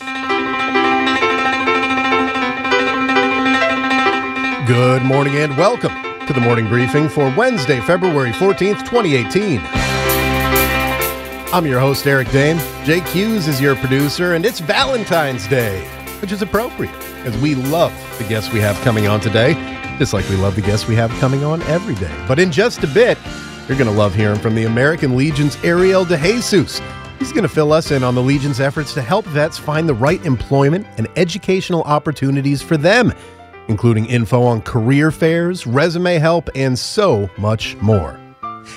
Good morning and welcome to the morning briefing for Wednesday, February 14th, 2018. I'm your host, Eric Dehm. Jake Hughes is your producer, and it's Valentine's Day, which is appropriate as we love the guests we have coming on today, just like we love the guests we have coming on every day. But in just a bit, you're going to love hearing from the American Legion's Ariel DeJesus. He's going to fill us in on the Legion's efforts to help vets find the right employment and educational opportunities for them including info on career fairs, resume help, and so much more.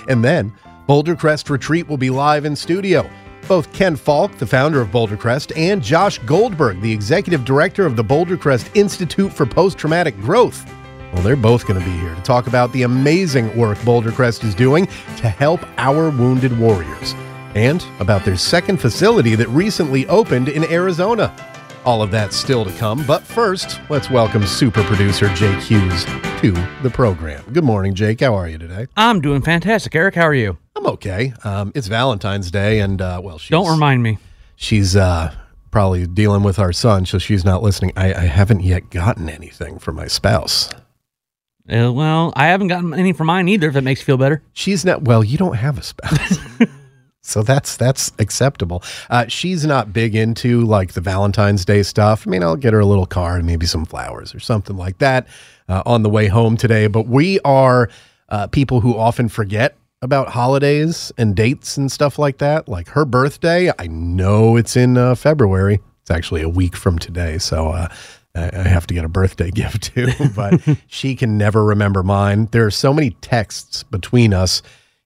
And then, Boulder Crest Retreat will be live in studio. Both Ken Falke, the founder of Boulder Crest, and Josh Goldberg, the executive director of the Boulder Crest Institute for Post Traumatic Growth. Well, they're both going to be here to talk about the amazing work Boulder Crest is doing to help our wounded warriors and about their second facility that recently opened in Arizona. All of that still to come, but first, let's welcome super producer Jake Hughes to the program. Good morning, Jake. How are you today? I'm doing fantastic. Eric, how are you? I'm okay. Um, it's Valentine's Day, and uh, well, she's, Don't remind me. She's uh, probably dealing with our son, so she's not listening. I, I haven't yet gotten anything from my spouse. Uh, well, I haven't gotten any for mine either. If it makes you feel better. She's not. Well, you don't have a spouse. So that's that's acceptable. Uh, she's not big into like the Valentine's Day stuff. I mean, I'll get her a little card, and maybe some flowers or something like that uh, on the way home today. But we are uh, people who often forget about holidays and dates and stuff like that. Like her birthday, I know it's in uh, February. It's actually a week from today, so uh, I have to get a birthday gift too. But she can never remember mine. There are so many texts between us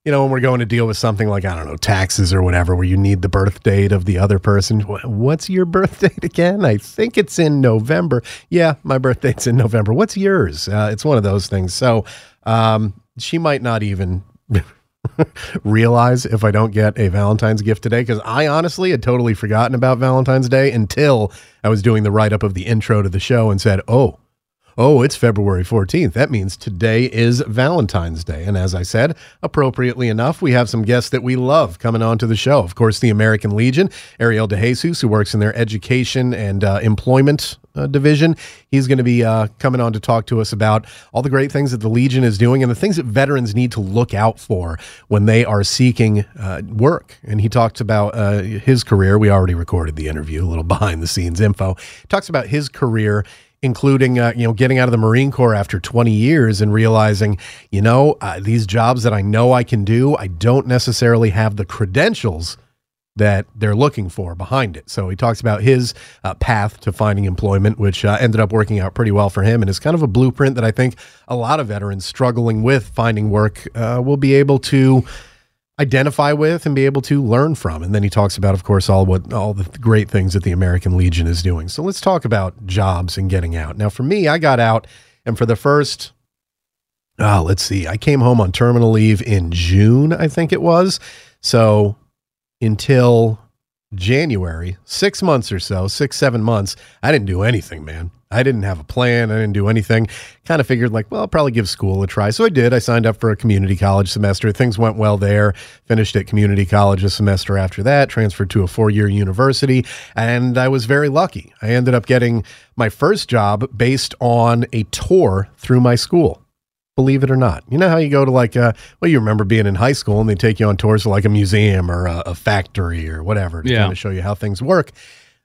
you know, when we're going to deal with something like, I don't know, taxes or whatever, where you need the birth date of the other person. What's your birth date again? I think it's in November. Yeah, my birth date's in November. What's yours? Uh, it's one of those things. So um, she might not even realize if I don't get a Valentine's gift today, because I honestly had totally forgotten about Valentine's Day until I was doing the write up of the intro to the show and said, oh, Oh, it's February 14th. That means today is Valentine's Day. And as I said, appropriately enough, we have some guests that we love coming on to the show. Of course, the American Legion, Ariel DeJesus, who works in their education and uh, employment uh, division. He's going to be uh, coming on to talk to us about all the great things that the Legion is doing and the things that veterans need to look out for when they are seeking uh, work. And he talks about uh, his career. We already recorded the interview, a little behind the scenes info. Talks about his career including uh, you know getting out of the Marine Corps after 20 years and realizing you know uh, these jobs that I know I can do I don't necessarily have the credentials that they're looking for behind it. So he talks about his uh, path to finding employment, which uh, ended up working out pretty well for him, and is kind of a blueprint that I think a lot of veterans struggling with finding work uh, will be able to identify with and be able to learn from. And then he talks about, of course, all what all the great things that the American Legion is doing. So let's talk about jobs and getting out. Now, for me, I got out, and for the first, oh, let's see, I came home on terminal leave in June, I think it was. So until January, six months or so, six, seven months, I didn't do anything, man. I didn't have a plan. I didn't do anything. Kind of figured, like, well, I'll probably give school a try. So I did. I signed up for a community college semester. Things went well there. Finished at community college a semester after that, transferred to a four year university. And I was very lucky. I ended up getting my first job based on a tour through my school believe it or not. You know how you go to like, uh, well, you remember being in high school and they take you on tours to like a museum or a, a factory or whatever to Yeah. kind of show you how things work.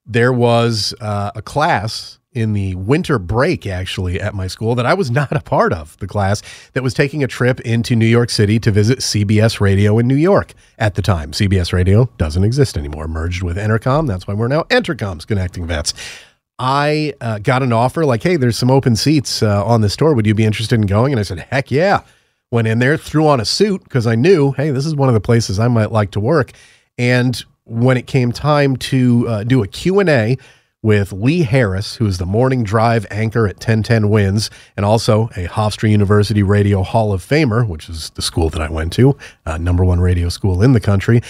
There was uh, a class in the winter break actually at my school that I was not a part of the class that was taking a trip into New York City to visit CBS Radio in New York at the time. CBS Radio doesn't exist anymore, merged with Entercom. That's why we're now Entercom's connecting vets. I uh, got an offer like, hey, there's some open seats uh, on this tour. Would you be interested in going? And I said, heck yeah. Went in there, threw on a suit because I knew, hey, this is one of the places I might like to work. And when it came time to uh, do a Q&A with Lee Harris, who is the morning drive anchor at 1010 Wins, and also a Hofstra University Radio Hall of Famer, which is the school that I went to, uh, number one radio school in the country.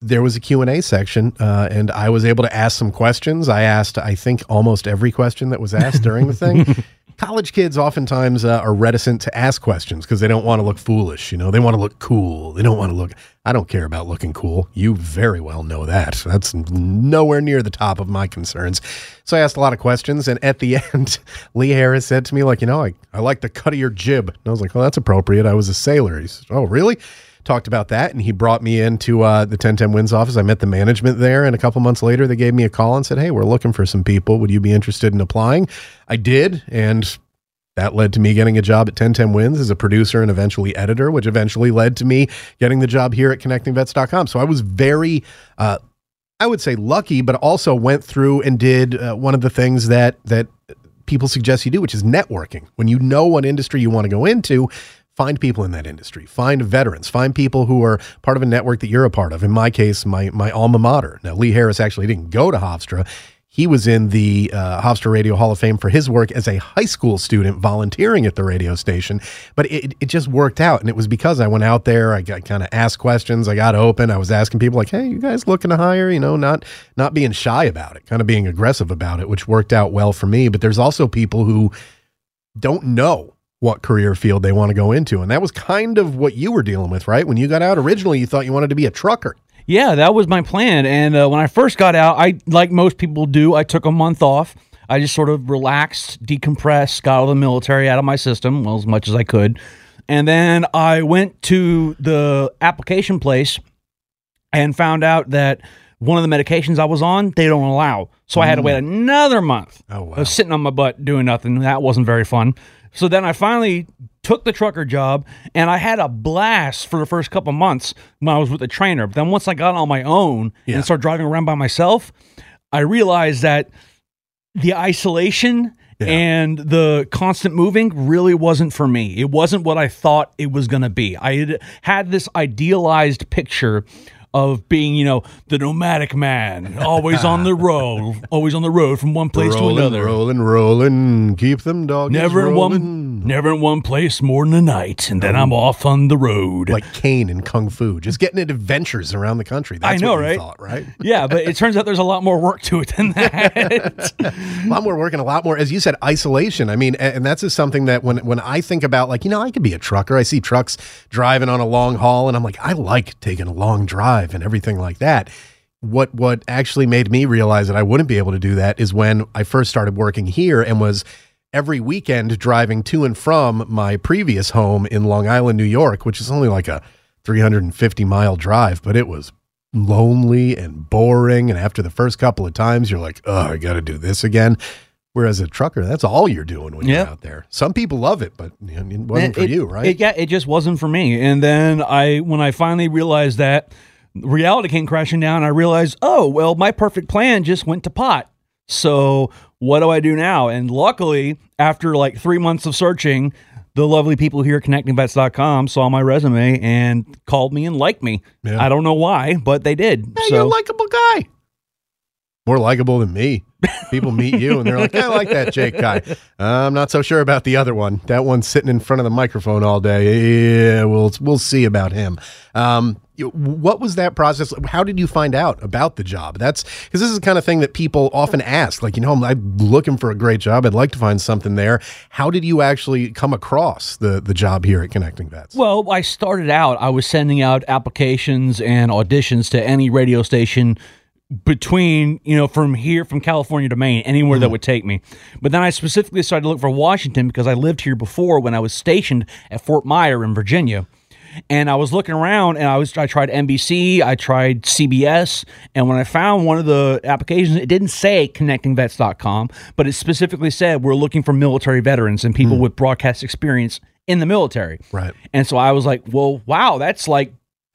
There was a Q&A section, uh, and I was able to ask some questions. I asked, I think, almost every question that was asked during the thing. College kids oftentimes uh, are reticent to ask questions because they don't want to look foolish. You know, they want to look cool. They don't want to look. I don't care about looking cool. You very well know that. That's nowhere near the top of my concerns. So I asked a lot of questions, and at the end, Lee Harris said to me, like, you know, I, I like the cut of your jib. And I was like, well, that's appropriate. I was a sailor. He said, oh, really? Talked about that, and he brought me into uh, the 1010 Wins office. I met the management there, and a couple months later, they gave me a call and said, hey, we're looking for some people. Would you be interested in applying? I did, and that led to me getting a job at 1010 Wins as a producer and eventually editor, which eventually led to me getting the job here at connectingvets.com. So I was very, uh, I would say lucky, but also went through and did uh, one of the things that, that people suggest you do, which is networking. When you know what industry you want to go into, find people in that industry, find veterans, find people who are part of a network that you're a part of. In my case, my, my alma mater. Now, Lee Harris actually didn't go to Hofstra. He was in the uh, Hofstra Radio Hall of Fame for his work as a high school student volunteering at the radio station. But it, it just worked out. And it was because I went out there, I kind of asked questions, I got open, I was asking people like, hey, you guys looking to hire? You know, not not being shy about it, kind of being aggressive about it, which worked out well for me. But there's also people who don't know what career field they want to go into. And that was kind of what you were dealing with, right? When you got out originally, you thought you wanted to be a trucker. Yeah, that was my plan. And uh, when I first got out, I like most people do, I took a month off. I just sort of relaxed, decompressed, got all the military out of my system, well, as much as I could. And then I went to the application place and found out that one of the medications I was on, they don't allow. So I had to wait another month. Oh, wow. I was sitting on my butt doing nothing. That wasn't very fun. So then I finally took the trucker job and I had a blast for the first couple months when I was with the trainer. But then once I got on my own Yeah. and started driving around by myself, I realized that the isolation Yeah. and the constant moving really wasn't for me. It wasn't what I thought it was going to be. I had had this idealized picture of being, you know, the nomadic man, always on the road, always on the road from one place to another. rolling, rolling. Keep them dogs Never in rolling. one, never in one place more than a night, and then oh. I'm off on the road. Like Caine in Kung Fu, just getting into adventures around the country. That's I know, right? Thought, right? yeah, but it turns out there's a lot more work to it than that. a lot more work and a lot more, as you said, isolation. I mean, and that's just something that when when I think about, like, you know, I could be a trucker. I see trucks driving on a long haul, and I'm like, I like taking a long drive and everything like that. What what actually made me realize that I wouldn't be able to do that is when I first started working here and was every weekend driving to and from my previous home in Long Island, New York, which is only like a 350 mile drive, but it was lonely and boring. And after the first couple of times, you're like, oh, I got to do this again. Whereas a trucker, that's all you're doing when Yep. you're out there. Some people love it, but it wasn't for It- you, right? It, yeah, it just wasn't for me. And then I, when I finally realized that, reality came crashing down. I realized, oh well, my perfect plan just went to pot. So what do I do now? And luckily, after like three months of searching, the lovely people here at connectingvets.com saw my resume and called me and liked me. Yeah. I don't know why, but they did. hey, so you're a likable guy. More likable than me. People meet you and they're like, I like that Jake guy. I'm not so sure about the other one. That one's sitting in front of the microphone all day. Yeah, we'll we'll see about him. Um, what was that process? How did you find out about the job? That's because this is the kind of thing that people often ask. Like, you know, I'm, I'm looking for a great job. I'd like to find something there. How did you actually come across the the job here at Connecting Vets? Well, I started out, I was sending out applications and auditions to any radio station between, you know, from here, from California to Maine, anywhere that mm-hmm. would take me. But then I specifically started to look for Washington because I lived here before when I was stationed at Fort Myer in Virginia. And I was looking around and I was I tried NBC, I tried CBS, and when I found one of the applications, it didn't say connectingvets.com, but it specifically said we're looking for military veterans and people hmm. with broadcast experience in the military. Right. And so I was like, well, wow, that's like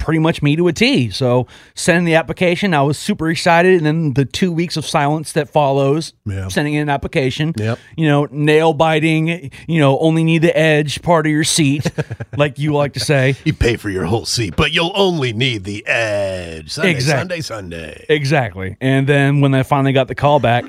pretty much me to a T. So sending the application, I was super excited, and then the two weeks of silence that follows, Yeah. sending in an application, Yep. you know, nail biting, you know, only need the edge part of your seat, like you like to say. You pay for your whole seat, but you'll only need the edge. Sunday, Exactly. Sunday, Sunday. Exactly. And then when I finally got the call back,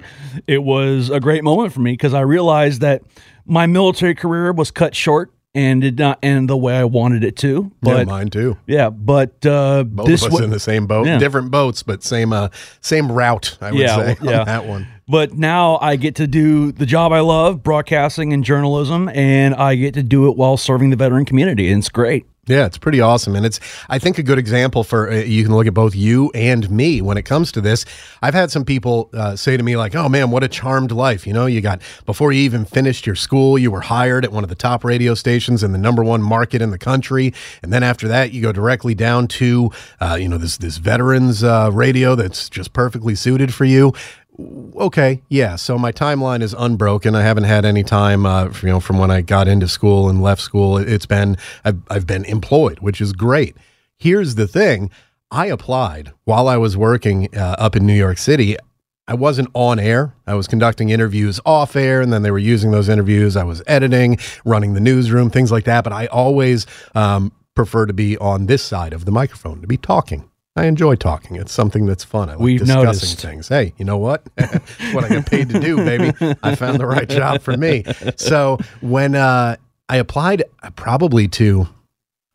it was a great moment for me because I realized that my military career was cut short and did not end the way I wanted it to. yeah, But mine too. yeah, but uh, Both this of us wa- in the same boat, Yeah. different boats, but same uh, same route. I would Yeah, say yeah. on that one. But now I get to do the job I love, broadcasting and journalism, and I get to do it while serving the veteran community. And it's great. Yeah, it's pretty awesome, and it's I think a good example for uh, you can look at both you and me when it comes to this. I've had some people uh, say to me like, "Oh man, what a charmed life!" You know, you got before you even finished your school, you were hired at one of the top radio stations in the number one market in the country, and then after that, you go directly down to uh, you know this this veterans uh, radio that's just perfectly suited for you okay yeah so my timeline is unbroken. I haven't had any time uh, you know from when i got into school and left school. It's been i've, I've been employed which is great. Here's the thing. I applied while i was working uh, up in new york city. I wasn't on air. I was conducting interviews off air and then they were using those interviews. I was editing running the newsroom things like that. But i always um, prefer to be on this side of the microphone to be talking I enjoy talking. It's something that's fun. I like We've discussing noticed. things. Hey, you know what? What I get paid to do, baby. I found the right job for me. So when uh, I applied, probably to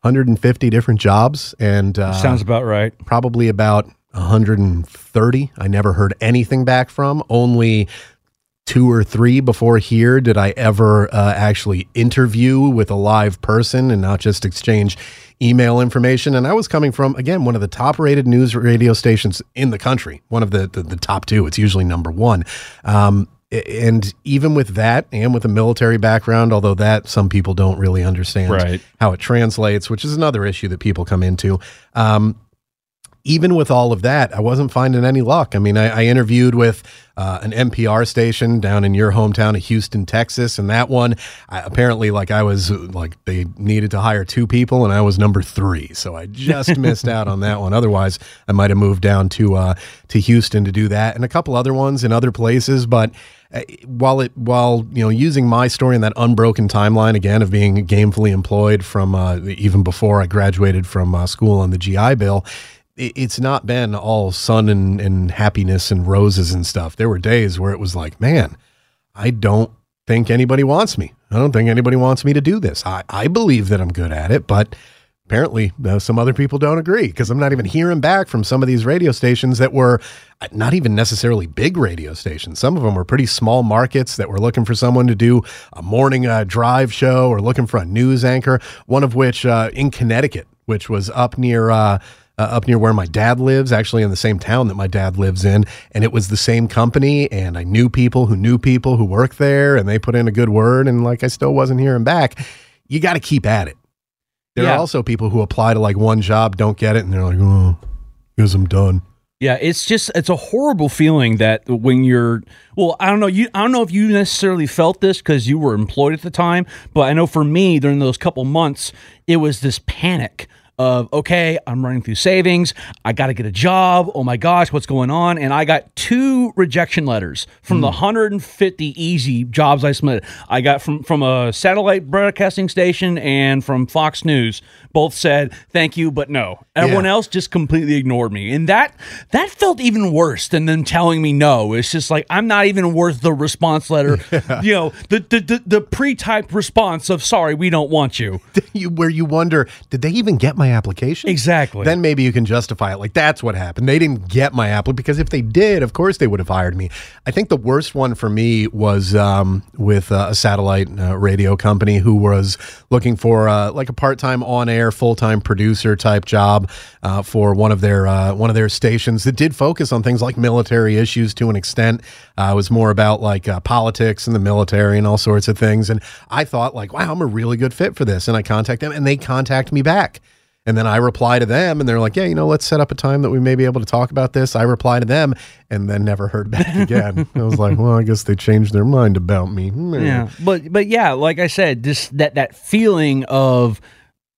150 different jobs, and uh, Sounds about right. probably about 130. I never heard anything back from. Only two or three before here did I ever uh, actually interview with a live person and not just exchange email information. And I was coming from, again, one of the top rated news radio stations in the country, one of the, the, the top two. It's usually number one. Um, and even with that and with a military background, although that some people don't really understand Right. how it translates, which is another issue that people come into. Um, even with all of that, I wasn't finding any luck. I mean, I, I interviewed with uh, an NPR station down in your hometown of Houston, Texas, and that one I, apparently, like, I was like they needed to hire two people, and I was number three, so I just missed out on that one. Otherwise, I might have moved down to uh, to Houston to do that, and a couple other ones in other places, but. uh, While it, while you know, using my story in that unbroken timeline again of being gamefully employed from uh, even before I graduated from uh, school on the GI Bill, it's not been all sun and, and happiness and roses and stuff. There were days where it was like, man, I don't think anybody wants me. I don't think anybody wants me to do this. I, I believe that I'm good at it, but apparently uh, some other people don't agree because I'm not even hearing back from some of these radio stations that were uh, not even necessarily big radio stations. Some of them were pretty small markets that were looking for someone to do a morning uh, drive show or looking for a news anchor. One of which uh, in Connecticut, which was up near. Uh, up near where my dad lives, actually in the same town that my dad lives in. And it was the same company. And I knew people who knew people who worked there and they put in a good word. And like I still wasn't hearing back. You got to keep at it. There Yeah. are also people who apply to like one job, don't get it, and they're like, oh, because I'm done. Yeah, it's just it's a horrible feeling that when you're well, I don't know you I don't know if you necessarily felt this because you were employed at the time, but I know for me during those couple months it was this panic of okay, I'm running through savings, I got to get a job. Oh my gosh, what's going on? And I got two rejection letters from the hmm. 150 easy jobs I submitted. I got from from a satellite broadcasting station and from Fox News. Both said thank you, but no. Everyone Yeah. else just completely ignored me, and that that felt even worse than them telling me no. It's just like I'm not even worth the response letter. you know, the the, the the pre-typed response of sorry, we don't want you. you, where you wonder, did they even get my application? Exactly. Then maybe you can justify it. Like that's what happened. They didn't get my application because if they did, of course they would have hired me. I think the worst one for me was um, with uh, a satellite uh, radio company who was looking for uh, like a part-time on-air, full-time producer type job uh, for one of their uh, one of their stations that did focus on things like military issues to an extent. Uh, it was more about like uh, politics and the military and all sorts of things. And I thought like, wow, I'm a really good fit for this. And I contact them, and they contact me back. And then I reply to them, and they're like, "Yeah, you know, let's set up a time that we may be able to talk about this." I reply to them, and then never heard back again. I was like, "Well, I guess they changed their mind about me." Hmm. Yeah, but but yeah, like I said, this that that feeling of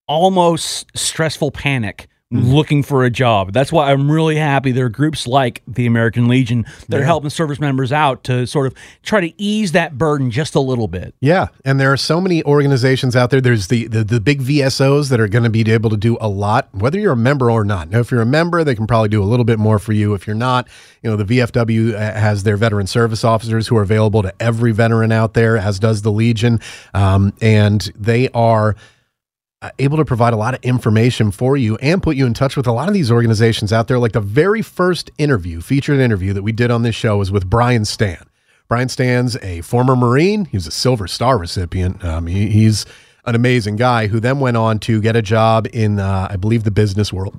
almost stressful panic looking for a job. That's why I'm really happy there are groups like the American Legion that are helping service members out to sort of try to ease that burden just a little bit. Yeah, and there are so many organizations out there. There's the the, the big VSOs that are going to be able to do a lot, whether you're a member or not. Now, if you're a member, they can probably do a little bit more for you. If you're not, you know, the VFW uh, has their veteran service officers who are available to every veteran out there, as does the Legion, um, and they are able to provide a lot of information for you and put you in touch with a lot of these organizations out there. Like the very first interview, featured interview that we did on this show was with Brian Stann. Brian Stann's a former Marine. He was a Silver Star recipient. Um, he, he's an amazing guy who then went on to get a job in, uh, I believe, the business world.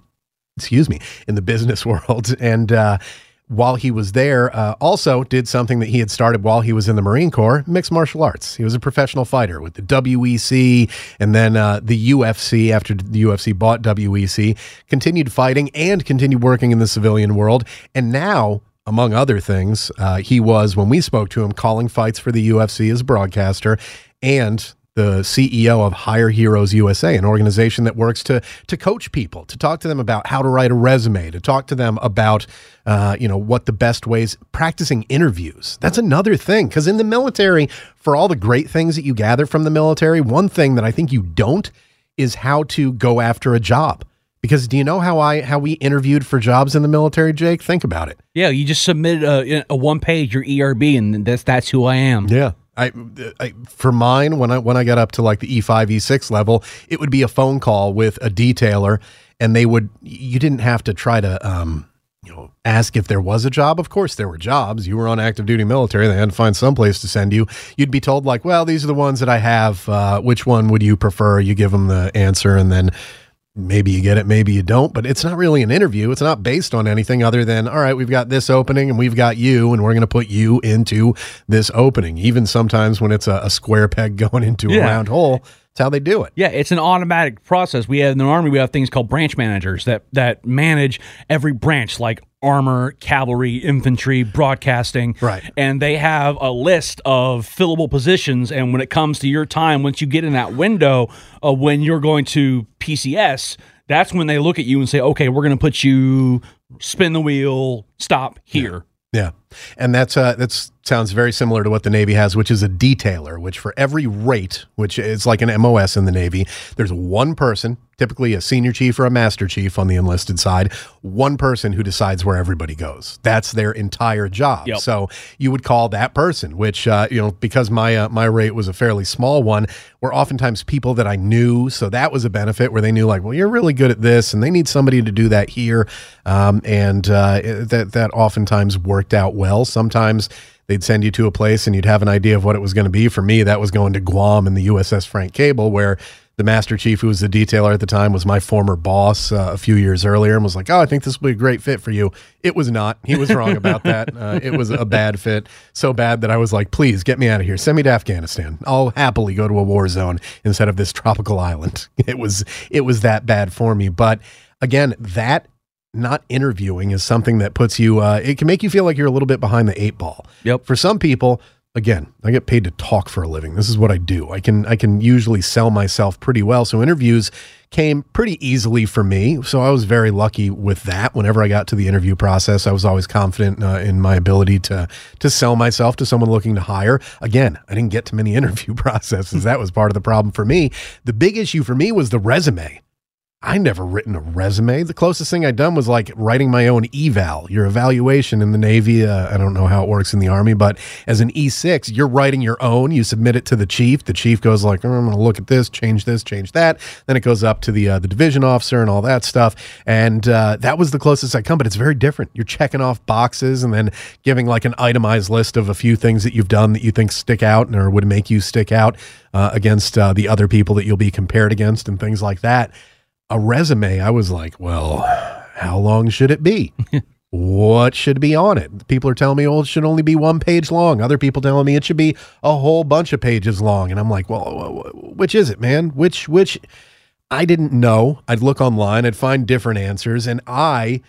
Excuse me, in the business world. And uh, while he was there, uh, also did something that he had started while he was in the Marine Corps mixed martial arts. He was a professional fighter with the WEC and then uh, the UFC after the UFC bought WEC, continued fighting and continued working in the civilian world. And now, among other things, uh, he was, when we spoke to him, calling fights for the UFC as a broadcaster and the CEO of Hire Heroes USA, an organization that works to to coach people, to talk to them about how to write a resume, to talk to them about uh, you know what the best ways practicing interviews. That's another thing because in the military, for all the great things that you gather from the military, one thing that I think you don't is how to go after a job. Because do you know how I how we interviewed for jobs in the military, Jake? Think about it. Yeah, you just submit a, a one page your ERB, and that's that's who I am. Yeah. I, I for mine when I when I got up to like the E5 E6 level, it would be a phone call with a detailer and they would you didn't have to try to um you know ask if there was a job. Of course there were jobs. You were on active duty military. They had to find some place to send you. You'd be told like, "Well, these are the ones that I have. Uh, which one would you prefer?" You give them the answer and then maybe you get it, maybe you don't, but it's not really an interview. It's not based on anything other than, all right, we've got this opening and we've got you, and we're going to put you into this opening. Even sometimes when it's a, a square peg going into a round hole, it's how they do it. Yeah, it's an automatic process. We have in the army, we have things called branch managers that that manage every branch, like armor, cavalry, infantry, broadcasting. Right. And they have a list of fillable positions. And when it comes to your time, once you get in that window of when you're going to PCS, that's when they look at you and say, okay, we're going to put you spin the wheel, stop here. Yeah. And that's uh that's sounds very similar to what the Navy has, which is a detailer, which for every rate, which is like an MOS in the Navy, there's one person, typically a senior chief or a master chief on the enlisted side, one person who decides where everybody goes. That's their entire job. Yep. So you would call that person, which uh, you know, because my uh, my rate was a fairly small one, were oftentimes people that I knew. So that was a benefit where they knew like, well, you're really good at this, and they need somebody to do that here, um, and uh, that that oftentimes worked out well. Sometimes they'd send you to a place and you'd have an idea of what it was going to be. For me, that was going to Guam and the USS Frank Cable, where the master chief, who was the detailer at the time, was my former boss uh, a few years earlier and was like, Oh, I think this will be a great fit for you. It was not. He was wrong about that. Uh, it was a bad fit. So bad that I was like, Please get me out of here. Send me to Afghanistan. I'll happily go to a war zone instead of this tropical island. It was, it was that bad for me. But again, that not interviewing is something that puts you uh, it can make you feel like you're a little bit behind the eight ball. Yep. for some people again i get paid to talk for a living. This is what i do. I can i can usually sell myself pretty well. So interviews came pretty easily for me. So i was very lucky with that. Whenever i got to the interview process i was always confident uh, in my ability to to sell myself to someone looking to hire. Again i didn't get to many interview processes. That was part of the problem for me. The big issue for me was the resume I never written a resume. The closest thing I'd done was like writing my own eval, your evaluation in the Navy. Uh, I don't know how it works in the Army, but as an E6, you're writing your own. You submit it to the chief. The chief goes like, "Oh, I'm going to look at this, change this, change that. Then it goes up to the uh, the division officer and all that stuff. And uh, that was the closest I come, but it's very different. You're checking off boxes and then giving like an itemized list of a few things that you've done that you think stick out or would make you stick out uh, against uh, the other people that you'll be compared against and things like that a resume, I was like, well, how long should it be? what should be on it? People are telling me, oh, it should only be one page long. Other people telling me it should be a whole bunch of pages long. And I'm like, well, wh- wh- which is it, man? Which, which, I didn't know. I'd look online, I'd find different answers. And I,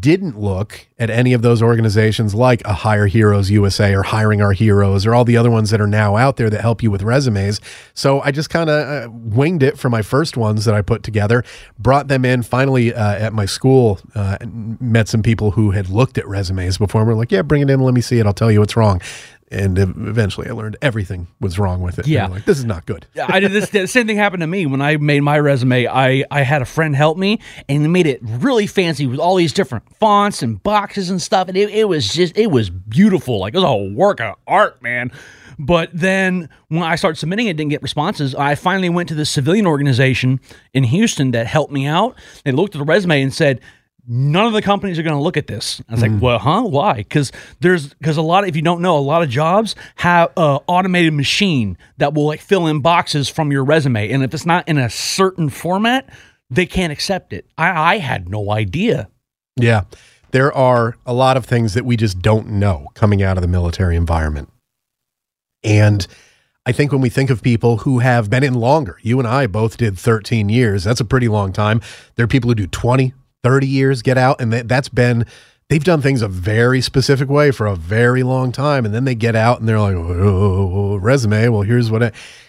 didn't look at any of those organizations like a Hire Heroes USA or Hiring Our Heroes or all the other ones that are now out there that help you with resumes. So I just kind of uh, winged it for my first ones that I put together, brought them in. Finally, uh, at my school, uh, met some people who had looked at resumes before. And were like, "Yeah, bring it in. Let me see it. I'll tell you what's wrong." And eventually, I learned everything was wrong with it. Yeah. like this is not good. Yeah. I did this. The same thing happened to me when I made my resume. I I had a friend help me, and he made it really fancy with all these different fonts and boxes and stuff. And it, it was just it was beautiful. Like it was a work of art, man. But then when I started submitting it, didn't get responses. I finally went to the civilian organization in Houston that helped me out. They looked at the resume and said, none of the companies are going to look at this. I was like, hmm. well, huh? Why? Because there's because a lot. Of, if you don't know, a lot of jobs have a automated machine that will like fill in boxes from your resume, and if it's not in a certain format, they can't accept it. I, I had no idea. Yeah. There are a lot of things that we just don't know coming out of the military environment. And I think when we think of people who have been in longer, you and I both did 13 years. That's a pretty long time. There are people who do 20, 30 years, get out, and that, that's been, they've done things a very specific way for a very long time. And then they get out and they're like, oh, resume. Well, here's what I,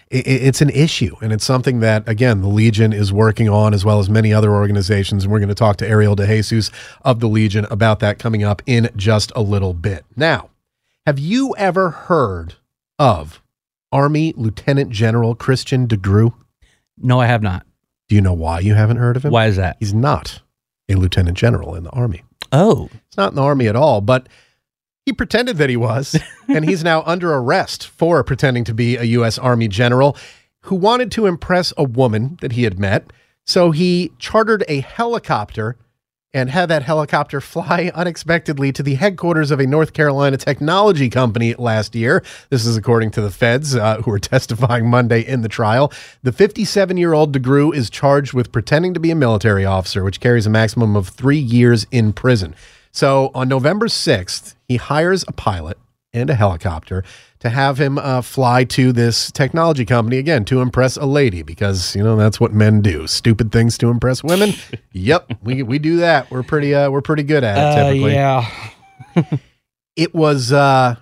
it, it's an issue. And it's something that, again, the Legion is working on, as well as many other organizations. And we're going to talk to Ariel DeJesus of the Legion about that coming up in just a little bit. Now, have you ever heard of Army Lieutenant General Christian Desgroux? No, I have not. Do you know why you haven't heard of him? Why is that? He's not a lieutenant general in the Army. Oh, He's not in the Army at all, but he pretended that he was, and he's now under arrest for pretending to be a U.S. Army general who wanted to impress a woman that he had met. So he chartered a helicopter and had that helicopter fly unexpectedly to the headquarters of a North Carolina technology company last year. This is according to the feds uh, who were testifying Monday in the trial. The 57 year old Desgroux is charged with pretending to be a military officer, which carries a maximum of three years in prison. So on November 6th, he hires a pilot and a helicopter to have him uh, fly to this technology company again to impress a lady because you know that's what men do stupid things to impress women yep we, we do that we're pretty uh, we're pretty good at it uh, typically yeah. it was uh,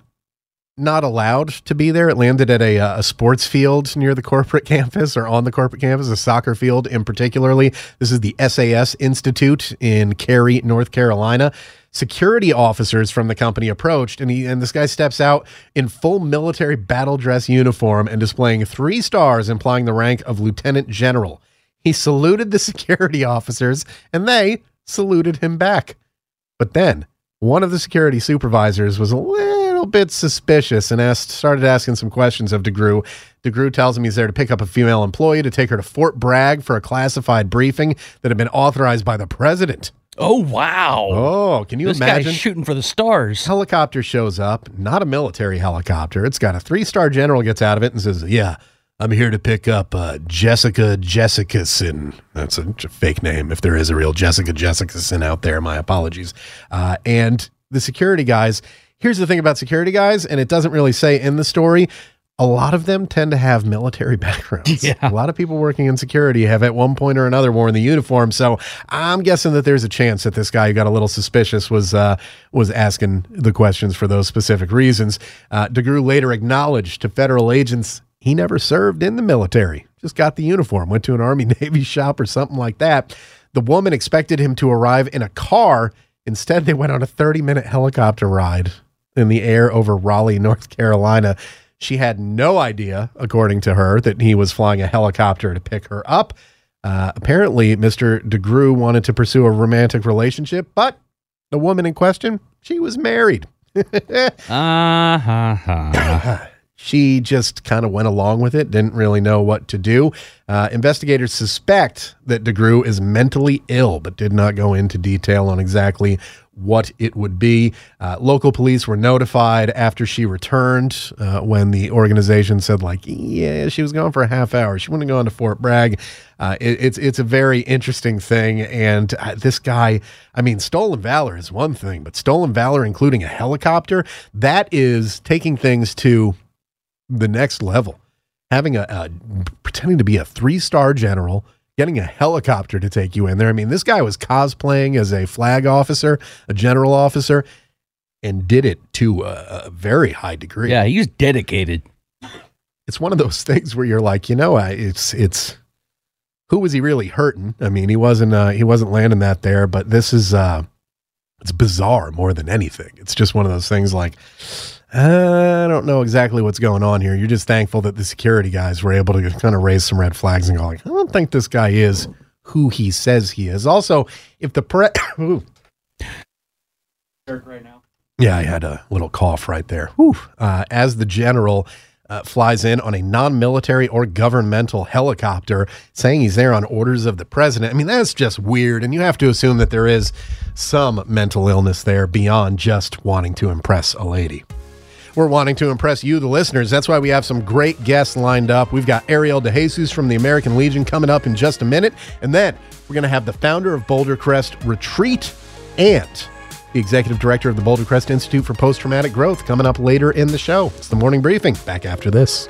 not allowed to be there. It landed at a, uh, a sports field near the corporate campus or on the corporate campus, a soccer field in particularly. This is the SAS Institute in Cary, North Carolina. Security officers from the company approached, and he and this guy steps out in full military battle dress uniform and displaying three stars, implying the rank of lieutenant general. He saluted the security officers, and they saluted him back. But then one of the security supervisors was a little bit suspicious and asked, started asking some questions of Desgroux. Desgroux tells him he's there to pick up a female employee to take her to Fort Bragg for a classified briefing that had been authorized by the president. Oh wow. Oh, can you this imagine? guy's shooting for the stars. helicopter shows up, not a military helicopter. It's got a three star general gets out of it and says, Yeah, I'm here to pick up uh, Jessica Jessicason. That's a, a fake name. If there is a real Jessica Jessicason out there, my apologies. Uh, and the security guys, here's the thing about security guys, and it doesn't really say in the story. A lot of them tend to have military backgrounds. Yeah. A lot of people working in security have at one point or another worn the uniform. So I'm guessing that there's a chance that this guy who got a little suspicious was uh, was asking the questions for those specific reasons. Uh, Desgroux later acknowledged to federal agents he never served in the military, just got the uniform, went to an Army Navy shop or something like that. The woman expected him to arrive in a car. Instead, they went on a 30 minute helicopter ride in the air over Raleigh, North Carolina. She had no idea, according to her, that he was flying a helicopter to pick her up. Uh, apparently, Mr. Desgroux wanted to pursue a romantic relationship, but the woman in question, she was married. Uh-huh. she just kind of went along with it, didn't really know what to do. Uh, investigators suspect that Desgroux is mentally ill, but did not go into detail on exactly what it would be. Uh, local police were notified after she returned uh, when the organization said, like, yeah, she was gone for a half hour. She wouldn't have gone to Fort Bragg. Uh, it, it's it's a very interesting thing, and uh, this guy, I mean, stolen valor is one thing, but stolen valor, including a helicopter, that is taking things to the next level. Having a, a pretending to be a three star general, getting a helicopter to take you in there. I mean, this guy was cosplaying as a flag officer, a general officer, and did it to a, a very high degree. Yeah, he was dedicated. It's one of those things where you're like, you know, I, it's it's who was he really hurting? I mean, he wasn't uh, he wasn't landing that there, but this is uh, it's bizarre more than anything. It's just one of those things like I don't know exactly what's going on here. You're just thankful that the security guys were able to kind of raise some red flags and go like, I don't think this guy is who he says he is. Also, if the pre Right now. Yeah, I had a little cough right there. Whew. Uh, as the general uh, flies in on a non military or governmental helicopter, saying he's there on orders of the president. I mean, that's just weird. And you have to assume that there is some mental illness there beyond just wanting to impress a lady. We're wanting to impress you, the listeners. That's why we have some great guests lined up. We've got Ariel DeJesus from the American Legion coming up in just a minute. And then we're going to have the founder of Boulder Crest Retreat and the executive director of the Boulder Crest Institute for Post Traumatic Growth coming up later in the show. It's the morning briefing. Back after this.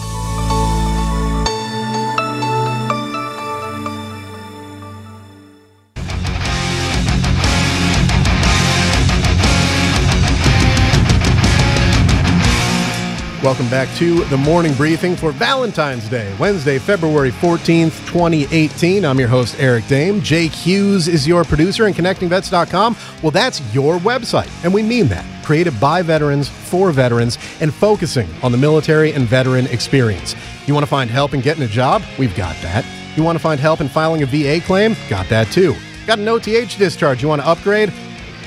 Welcome back to the morning briefing for Valentine's Day, Wednesday, February 14th, 2018. I'm your host, Eric Dehm. Jake Hughes is your producer, and ConnectingVets.com, well, that's your website. And we mean that. Created by veterans, for veterans, and focusing on the military and veteran experience. You want to find help in getting a job? We've got that. You want to find help in filing a VA claim? Got that too. Got an OTH discharge? You want to upgrade?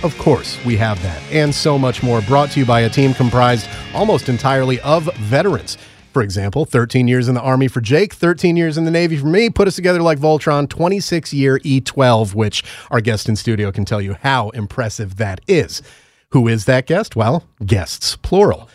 Of course, we have that and so much more brought to you by a team comprised almost entirely of veterans. For example, 13 years in the Army for Jake, 13 years in the Navy for me, put us together like Voltron, 26 year E12, which our guest in studio can tell you how impressive that is. Who is that guest? Well, guests, plural.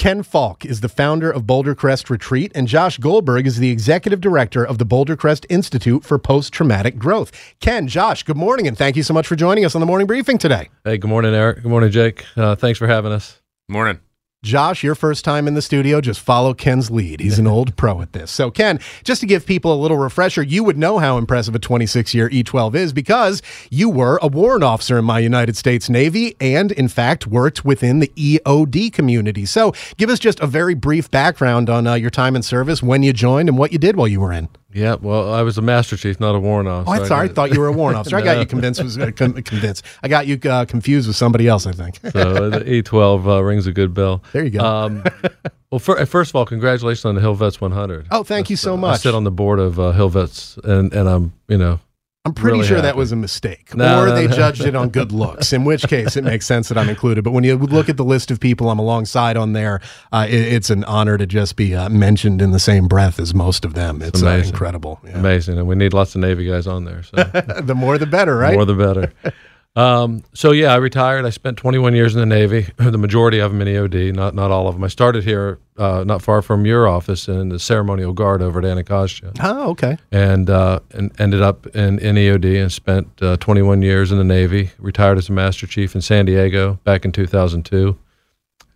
Ken Falke is the founder of Boulder Crest Retreat, and Josh Goldberg is the executive director of the Boulder Crest Institute for Post Traumatic Growth. Ken, Josh, good morning, and thank you so much for joining us on the morning briefing today. Hey, good morning, Eric. Good morning, Jake. Uh, thanks for having us. Morning. Josh, your first time in the studio, just follow Ken's lead. He's an old pro at this. So, Ken, just to give people a little refresher, you would know how impressive a 26 year E12 is because you were a warrant officer in my United States Navy and, in fact, worked within the EOD community. So, give us just a very brief background on uh, your time in service, when you joined, and what you did while you were in. Yeah, well, I was a master chief, not a warrant officer. Oh, I'm sorry. I thought you were a warrant officer. I got you convinced. Was uh, con- convinced. I got you uh, confused with somebody else. I think. so the E12 uh, rings a good bell. There you go. Um, well, for, first of all, congratulations on the Hill Vets 100. Oh, thank you so much. I sit on the board of uh, Hill Vets, and and I'm you know I'm pretty really sure that was a mistake, No, or no, they no. judged it on good looks. In which case, it makes sense that I'm included. But when you look at the list of people I'm alongside on there, uh, it, it's an honor to just be uh, mentioned in the same breath as most of them. It's uh, amazing. incredible. Yeah. amazing, and we need lots of Navy guys on there. So the more, the better, right? more the better. Um, so yeah, I retired. I spent 21 years in the Navy. The majority of them in EOD, not not all of them. I started here, uh, not far from your office, in the ceremonial guard over at Anacostia. oh, okay. and uh, and ended up in, in EOD and spent uh, 21 years in the Navy. Retired as a Master Chief in San Diego back in 2002,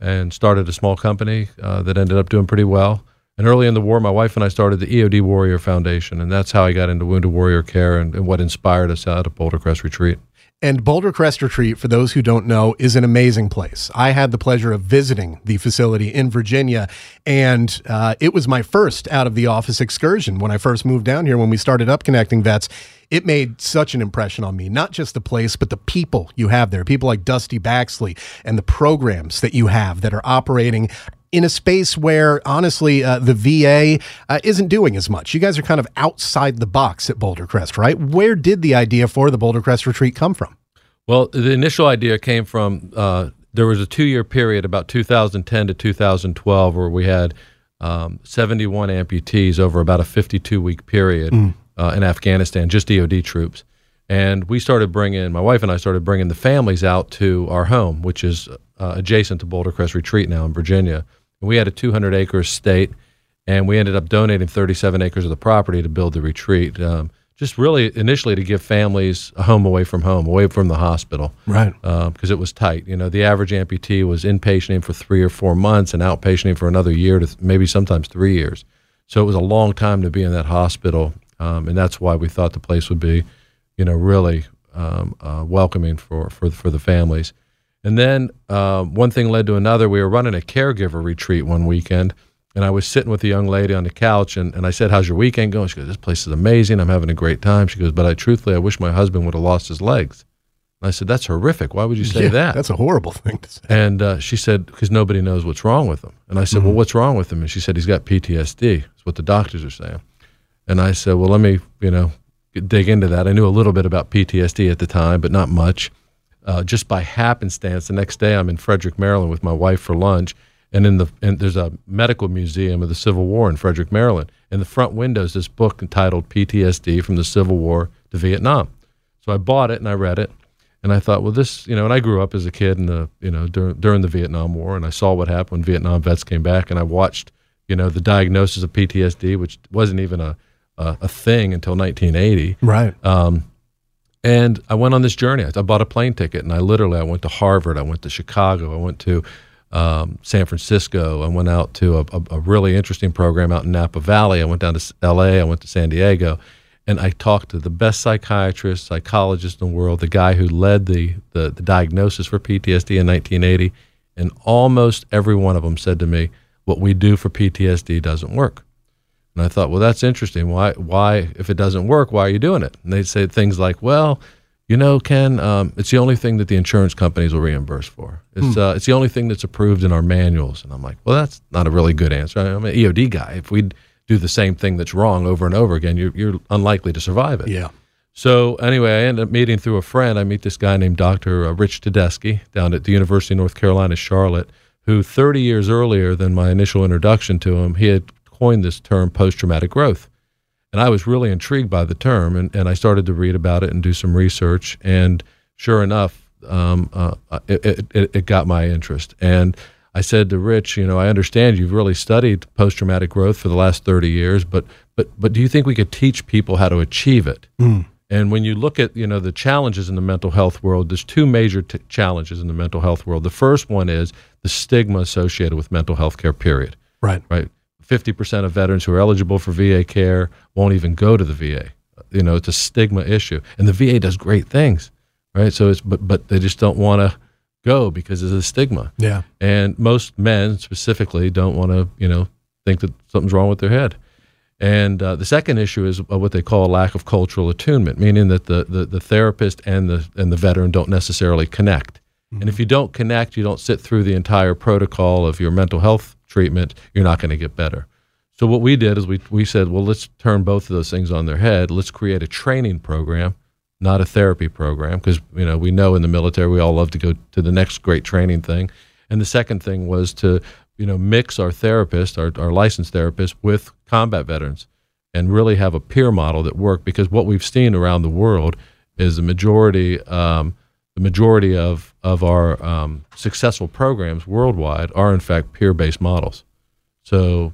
and started a small company uh, that ended up doing pretty well. And early in the war, my wife and I started the EOD Warrior Foundation, and that's how I got into wounded warrior care and, and what inspired us out of Boulder Crest Retreat. And Boulder Crest Retreat, for those who don't know, is an amazing place. I had the pleasure of visiting the facility in Virginia, and uh, it was my first out of the office excursion when I first moved down here when we started up Connecting Vets. It made such an impression on me, not just the place, but the people you have there. People like Dusty Baxley and the programs that you have that are operating in a space where honestly uh, the VA uh, isn't doing as much. You guys are kind of outside the box at Boulder Crest, right? Where did the idea for the Boulder Crest retreat come from? Well, the initial idea came from uh, there was a two year period, about 2010 to 2012, where we had um, 71 amputees over about a 52 week period uh, in Afghanistan, just DoD troops. And we started bringing, my wife and I started bringing the families out to our home, which is uh, adjacent to Boulder Crest Retreat now in Virginia. We had a 200 acre estate, and we ended up donating 37 acres of the property to build the retreat. Um, just really initially to give families a home away from home, away from the hospital, Right. Because it was tight. You know, the average amputee was inpatienting for three or four months and outpatienting for another year to th- maybe sometimes three years. So it was a long time to be in that hospital, um, and that's why we thought the place would be, you know, really um, uh, welcoming for for for the families. And then um, one thing led to another. We were running a caregiver retreat one weekend, and I was sitting with a young lady on the couch, and, and I said, "How's your weekend going?" She goes, "This place is amazing. I'm having a great time." She goes, "But I truthfully, I wish my husband would have lost his legs." And I said, "That's horrific. Why would you say Yeah, that?" That's a horrible thing to say. And uh, she said, because nobody knows what's wrong with him. And I said, Mm-hmm. well, what's wrong with him? And she said, he's got PTSD. That's what the doctors are saying. And I said, well, let me, you know, dig into that. I knew a little bit about PTSD at the time, but not much. Uh, just by happenstance, the next day I'm in Frederick, Maryland with my wife for lunch. And in the and there's a medical museum of the Civil War in Frederick, Maryland. In the front window is this book entitled PTSD from the Civil War to Vietnam. So I bought it and I read it. And I thought, well, this, you know, and I grew up as a kid in the, you know, during, during the Vietnam War, and I saw what happened when Vietnam vets came back, and I watched, you know, the diagnosis of PTSD, which wasn't even a, a, a thing until 1980. Right. Um, and I went on this journey. I, bought a plane ticket, and I literally I went to Harvard, I went to Chicago, I went to um, San Francisco, I went out to a, a, a really interesting program out in Napa Valley. I went down to L.A., I went to San Diego, and I talked to the best psychiatrist, psychologist in the world, the guy who led the the, the diagnosis for PTSD in 1980, and almost every one of them said to me, "What we do for PTSD doesn't work." And I thought, well, that's interesting. Why? Why, if it doesn't work, why are you doing it? And they'd say things like, well, you know, Ken, um, it's the only thing that the insurance companies will reimburse for. It's uh, it's the only thing that's approved in our manuals. And I'm like, well, that's not a really good answer. I'm an EOD guy. If we do the same thing that's wrong over and over again, you're you're unlikely to survive it. Yeah. So anyway, I ended up meeting through a friend. I meet this guy named Dr. uh, Rich Tedeschi down at the University of North Carolina, Charlotte, who 30 years earlier than my initial introduction to him, he had coined this term post-traumatic growth. And I was really intrigued by the term, and, and I started to read about it and do some research. And sure enough, um, uh, it, it, it got my interest. And I said to Rich, you know, I understand you've really studied post-traumatic growth for the last 30 years, but but but do you think we could teach people how to achieve it? And when you look at you know the challenges in the mental health world, there's two major t- challenges in the mental health world. The first one is the stigma associated with mental health care. Period. Right. Right. Fifty percent of veterans who are eligible for VA care won't even go to the VA. You know, it's a stigma issue, and the VA does great things, right? So it's but but they just don't want to go because of the stigma. Yeah. And most men specifically don't want to, you know, think that something's wrong with their head. And uh, the second issue is uh, what they call a lack of cultural attunement, meaning that the, the, the therapist and the, and the veteran don't necessarily connect. And if you don't connect, you don't sit through the entire protocol of your mental health treatment, you're not going to get better. So what we did is we, we said, well, let's turn both of those things on their head. Let's create a training program, not a therapy program, because you know we know in the military we all love to go to the next great training thing. And the second thing was to you know mix our therapist, our, our licensed therapist, with combat veterans, and really have a peer model that worked. Because what we've seen around the world is the majority. Um, the majority of of our um, successful programs worldwide are in fact peer-based models. So,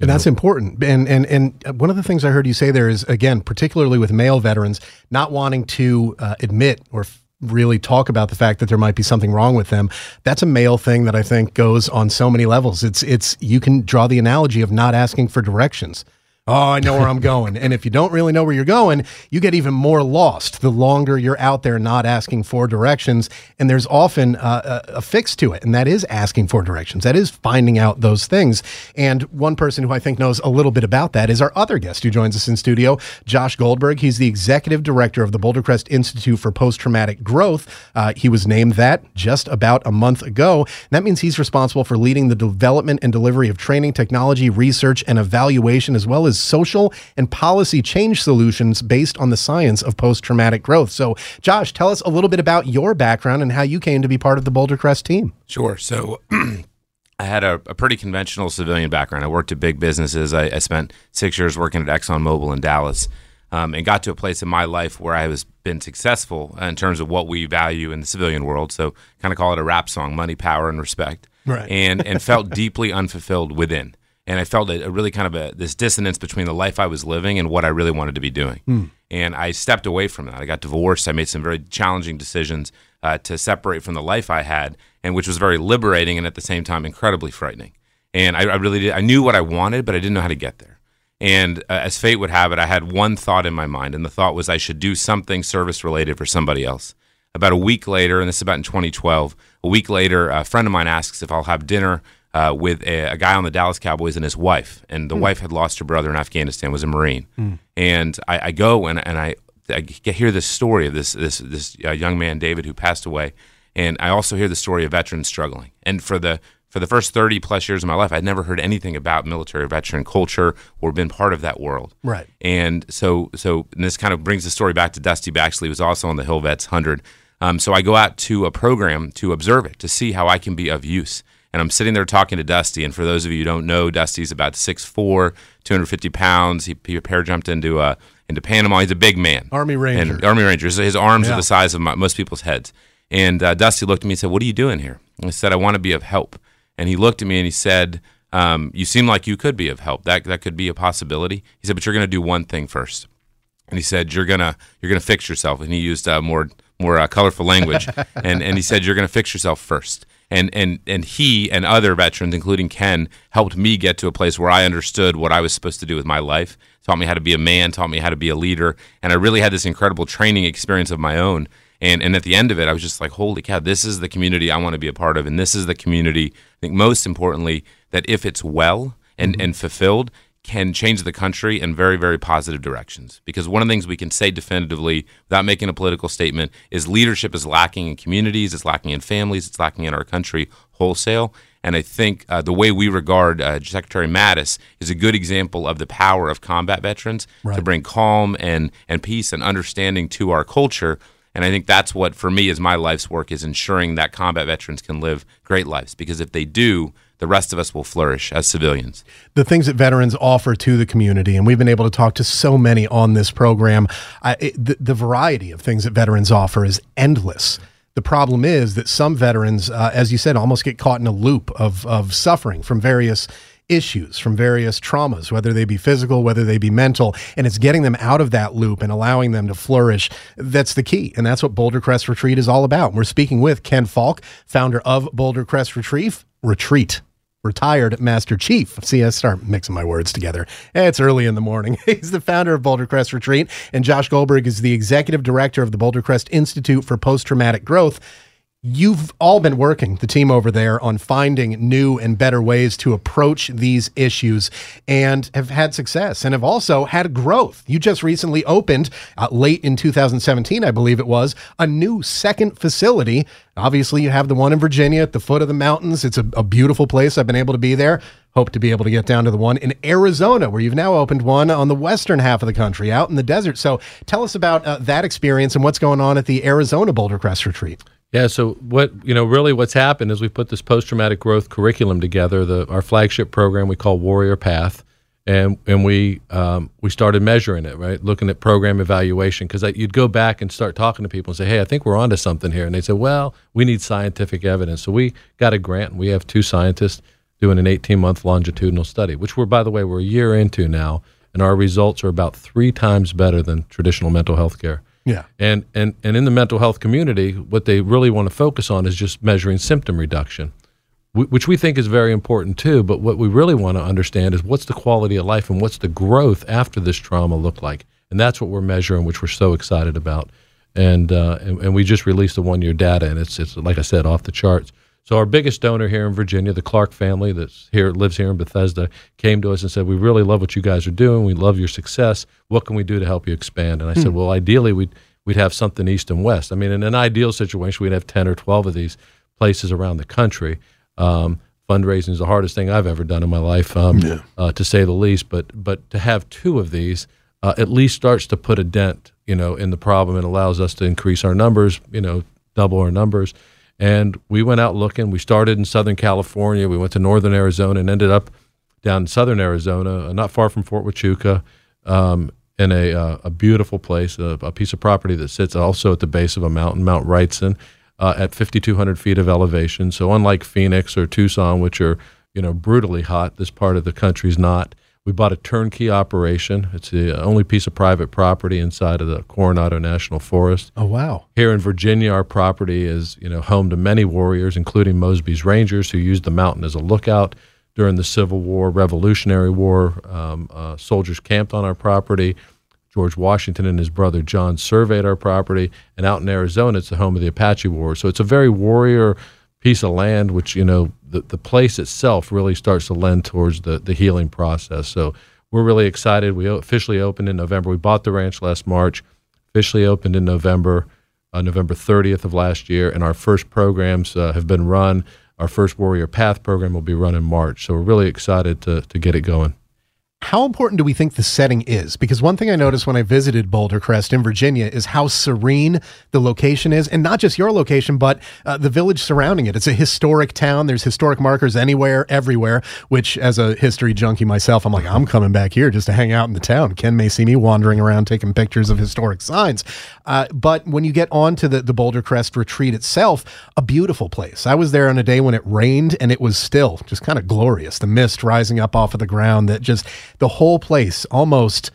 And that's important. And and and one of the things I heard you say there is again, particularly with male veterans, not wanting to uh, admit or f- really talk about the fact that there might be something wrong with them. That's a male thing that I think goes on so many levels. It's it's you can draw the analogy of not asking for directions. Oh, I know where I'm going. And if you don't really know where you're going, you get even more lost the longer you're out there not asking for directions. And there's often uh, a, a fix to it, and that is asking for directions. That is finding out those things. And one person who I think knows a little bit about that is our other guest who joins us in studio, Josh Goldberg. He's the executive director of the Boulder Crest Institute for Post Traumatic Growth. Uh, he was named that just about a month ago. That means he's responsible for leading the development and delivery of training, technology, research, and evaluation, as well as social and policy change solutions based on the science of post traumatic growth. So, Josh, tell us a little bit about your background and how you came to be part of the Boulder Crest team. Sure. So I had a, a pretty conventional civilian background. I worked at big businesses. I, I spent six years working at ExxonMobil in Dallas, um, and got to a place in my life where I was been successful in terms of what we value in the civilian world. So kind of call it a rap song: money, power, and respect. Right. And and felt deeply unfulfilled within. And I felt a, a really kind of a, this dissonance between the life I was living and what I really wanted to be doing. Hmm. And I stepped away from that. I got divorced. I made some very challenging decisions uh, to separate from the life I had, and which was very liberating and at the same time incredibly frightening. And I, I really did. I knew what I wanted, but I didn't know how to get there. And uh, as fate would have it, I had one thought in my mind, and the thought was I should do something service related for somebody else. About a week later, and this is about in 2012, a week later, a friend of mine asks if I'll have dinner uh, with a, a guy on the Dallas Cowboys and his wife. And the Hmm. wife had lost her brother in Afghanistan, was a Marine. Hmm. And I, I go and, and I, I hear this story of this this this uh, young man David who passed away, and I also hear the story of veterans struggling. And for the for the first thirty plus years of my life, I'd never heard anything about military veteran culture or been part of that world. Right. And so, so and this kind of brings the story back to Dusty Baxley, who was also on the Hill Vets 100. Um, so I go out to a program to observe it, to see how I can be of use. And I'm sitting there talking to Dusty. And for those of you who don't know, Dusty's about 6'4", 250 pounds. He, he pair jumped into uh, into Panama. He's a big man. Army Ranger. And Army Ranger. His arms Yeah. are the size of my, most people's heads. And uh, Dusty looked at me and said, "What are you doing here?" And I said, "I want to be of help." And he looked at me and he said, um, "You seem like you could be of help. That that could be a possibility." He said, "But you're going to do one thing first. And he said, "You're gonna you're gonna fix yourself." And he used uh, more more uh, colorful language. and and he said, "You're going to fix yourself first. And and and he and other veterans, including Ken, helped me get to a place where I understood what I was supposed to do with my life. Taught me how to be a man. Taught me how to be a leader. And I really had this incredible training experience of my own. And and at the end of it, I was just like, holy cow, this is the community I want to be a part of, and this is the community. I think most importantly that if it's well and mm-hmm. and fulfilled, can change the country in very very positive directions. Because one of the things we can say definitively, without making a political statement, is leadership is lacking in communities, it's lacking in families, it's lacking in our country wholesale. And I think uh, the way we regard uh, Secretary Mattis is a good example of the power of combat veterans to bring calm and, and peace and understanding to our culture. And I think that's what, for me, is my life's work is ensuring that combat veterans can live great lives. Because if they do, the rest of us will flourish as civilians. the things that veterans offer to the community, and we've been able to talk to so many on this program. I, it, the, the variety of things that veterans offer is endless. The problem is that some veterans, uh, as you said, almost get caught in a loop of of suffering from various issues, from various traumas, whether they be physical, whether they be mental, and it's getting them out of that loop and allowing them to flourish. That's the key, and that's what Boulder Crest Retreat is all about. We're speaking with Ken Falke, founder of Boulder Crest Retreat. Retreat retired Master Chief. See, I start mixing my words together. It's early in the morning. He's the founder of Boulder Crest Retreat, and Josh Goldberg is the executive director of the Boulder Crest Institute for Post Traumatic Growth. You've all been working, the team over there, on finding new and better ways to approach these issues and have had success and have also had growth. You just recently opened, uh, late in 2017, I believe it was, a new second facility. Obviously, you have the one in Virginia at the foot of the mountains. It's a, a beautiful place. I've been able to be there. Hope to be able to get down to the one in Arizona, where you've now opened one on the western half of the country, out in the desert. So tell us about uh, that experience and what's going on at the Arizona Boulder Crest Retreat. Yeah. So what you know, really, what's happened is we put this post-traumatic growth curriculum together, the our flagship program we call Warrior Path, and and we um, we started measuring it, right, looking at program evaluation because you'd go back and start talking to people and say, hey, I think we're onto something here, and they say, well, we need scientific evidence. So we got a grant. and We have two scientists doing an 18-month longitudinal study, which we're by the way we're a year into now, and our results are about three times better than traditional mental health care. Yeah. And, and, and in the mental health community, what they really want to focus on is just measuring symptom reduction, which we think is very important too. But what we really want to understand is what's the quality of life and what's the growth after this trauma look like. And that's what we're measuring, which we're so excited about. And, uh, and, and we just released the one year data, and it's, it's, like I said, off the charts. So our biggest donor here in Virginia, the Clark family that's here lives here in Bethesda, came to us and said, "We really love what you guys are doing. We love your success. What can we do to help you expand?" And I said, Hmm. "Well, ideally, we'd we'd have something east and west. I mean, in an ideal situation, we'd have ten or twelve of these places around the country. Um, fundraising is the hardest thing I've ever done in my life, um, uh, to say the least. But but to have two of these uh, at least starts to put a dent, you know, in the problem and allows us to increase our numbers, you know, double our numbers." And we went out looking. We started in Southern California. We went to Northern Arizona and ended up down in Southern Arizona, uh, not far from Fort Huachuca, um, in a, uh, a beautiful place, a, a piece of property that sits also at the base of a mountain, Mount Wrightson, uh, at 5,200 feet of elevation. So unlike Phoenix or Tucson, which are you know, brutally hot. This part of the country's not. We bought a turnkey operation. It's the only piece of private property inside of the Coronado National Forest. Oh wow! Here in Virginia, our property is you know home to many warriors, including Mosby's Rangers, who used the mountain as a lookout during the Civil War, Revolutionary War. Um, uh, soldiers camped on our property. George Washington and his brother John surveyed our property, and out in Arizona, it's the home of the Apache War. So it's a very warrior piece of land, which you know the, the place itself really starts to lend towards the, the healing process. So we're really excited. We officially opened in November. We bought the ranch last March, officially opened in November, uh, November 30th of last year, and our first programs uh, have been run. Our first Warrior Path program will be run in March. So we're really excited to, to get it going how important do we think the setting is? Because one thing I noticed when I visited Boulder Crest in Virginia is how serene the location is, and not just your location, but uh, the village surrounding it. It's a historic town. There's historic markers anywhere, everywhere. Which, as a history junkie myself, I'm like, I'm coming back here just to hang out in the town. Ken may see me wandering around taking pictures of historic signs. Uh, but when you get onto the the Boulder Crest retreat itself, a beautiful place. I was there on a day when it rained, and it was still just kind of glorious. The mist rising up off of the ground that just the whole place almost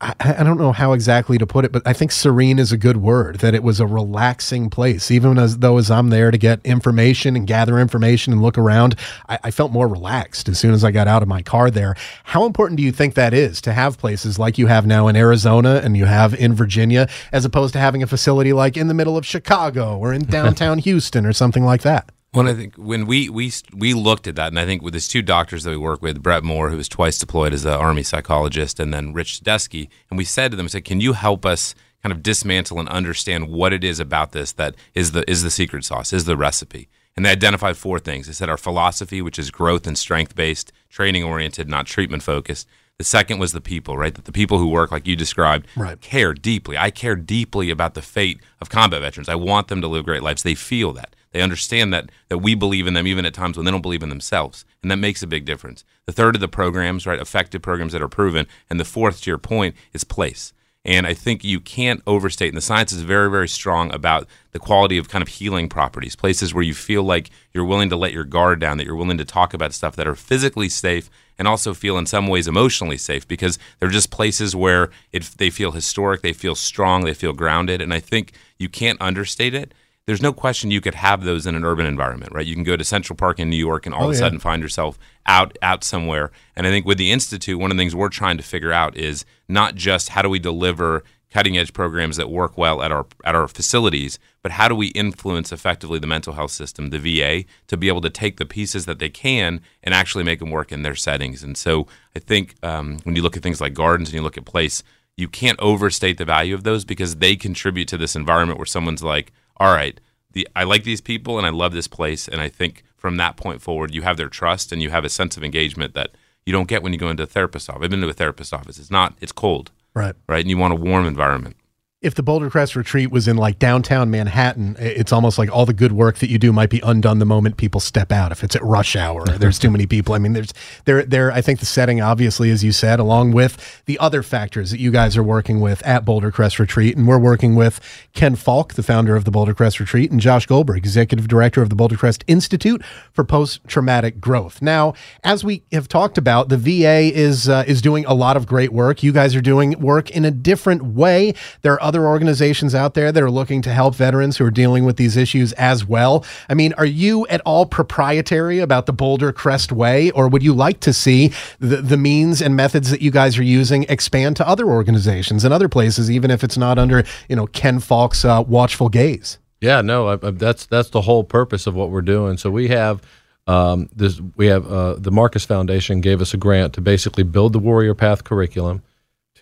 I, I, don't know how exactly to put it, but I think serene is a good word. That it was a relaxing place, even as though as I'm there to get information and gather information and look around, I, I, felt more relaxed as soon as I got out of my car there. How important do you think that is to have places like you have now in Arizona and you have in Virginia, as opposed to having a facility like in the middle of Chicago or in downtown Houston or something like that? Well, I think when we we we looked at that, and I think with these two doctors that we work with, Bret Moore, who was twice deployed as an Army psychologist, and then Rich Tedeschi, and we said to them, "said Can you help us kind of dismantle and understand what it is about this that is the is the secret sauce, is the recipe?" And they identified four things. They said our philosophy, which is growth and strength based, training oriented, not treatment focused. The second was the people, right? That the people who work, like you described, right. care deeply. I care deeply about the fate of combat veterans. I want them to live great lives. They feel that. They understand that that we believe in them even at times when they don't believe in themselves, and that makes a big difference. The third of the programs, right, effective programs that are proven, and the fourth, to your point, is place. And I think you can't overstate, and the science is very, very strong about the quality of kind of healing properties, places where you feel like you're willing to let your guard down, that you're willing to talk about stuff that are physically safe and also feel in some ways emotionally safe because they're just places where it, they feel historic, they feel strong, they feel grounded. And I think you can't understate it there's no question you could have those in an urban environment, right? You can go to Central Park in New York and all oh, of a yeah. sudden find yourself out out somewhere. And I think with the institute, one of the things we're trying to figure out is not just how do we deliver cutting edge programs that work well at our at our facilities, but how do we influence effectively the mental health system, the VA, to be able to take the pieces that they can and actually make them work in their settings. And so I think um, when you look at things like gardens and you look at place, you can't overstate the value of those because they contribute to this environment where someone's like all right, the I like these people and I love this place, and I think from that point forward, you have their trust and you have a sense of engagement that you don't get when you go into a therapist office. I've been to a therapist office. It's not. It's cold. Right. Right. And you want a warm environment if the Boulder Crest retreat was in like downtown Manhattan, it's almost like all the good work that you do might be undone the moment people step out. If it's at rush hour, there's too many people. I mean, there's there there. I think the setting, obviously, as you said, along with the other factors that you guys are working with at Boulder Crest Retreat, and we're working with Ken Falke, the founder of the Boulder Crest Retreat, and Josh Goldberg, executive director of the Boulder Crest Institute for Post Traumatic Growth. Now, as we have talked about, the VA is uh, is doing a lot of great work. You guys are doing work in a different way. There are other organizations out there that are looking to help veterans who are dealing with these issues as well. I mean, are you at all proprietary about the Boulder Crest Way, or would you like to see the, the means and methods that you guys are using expand to other organizations and other places, even if it's not under, you know, Ken Falke's uh, watchful gaze? Yeah, no, I, I, that's that's the whole purpose of what we're doing. So we have um, this. We have uh, the Marcus Foundation gave us a grant to basically build the Warrior Path curriculum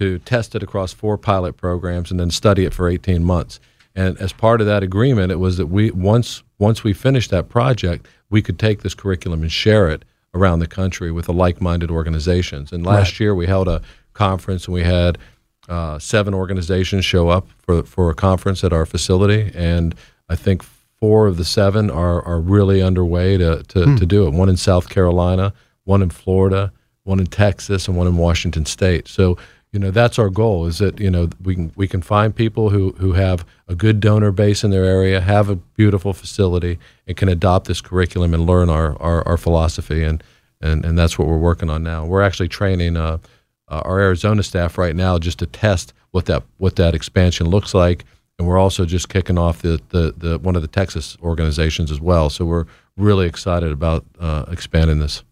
to test it across four pilot programs and then study it for 18 months. And as part of that agreement, it was that we once once we finished that project, we could take this curriculum and share it around the country with the like-minded organizations. And last right. year, we held a conference and we had uh, seven organizations show up for for a conference at our facility, and I think four of the seven are are really underway to to, hmm. to do it. One in South Carolina, one in Florida, one in Texas, and one in Washington State. So you know that's our goal is that you know we can we can find people who who have a good donor base in their area have a beautiful facility and can adopt this curriculum and learn our our, our philosophy and and and that's what we're working on now. We're actually training uh, uh, our Arizona staff right now just to test what that what that expansion looks like, and we're also just kicking off the the, the one of the Texas organizations as well. So we're really excited about uh, expanding this.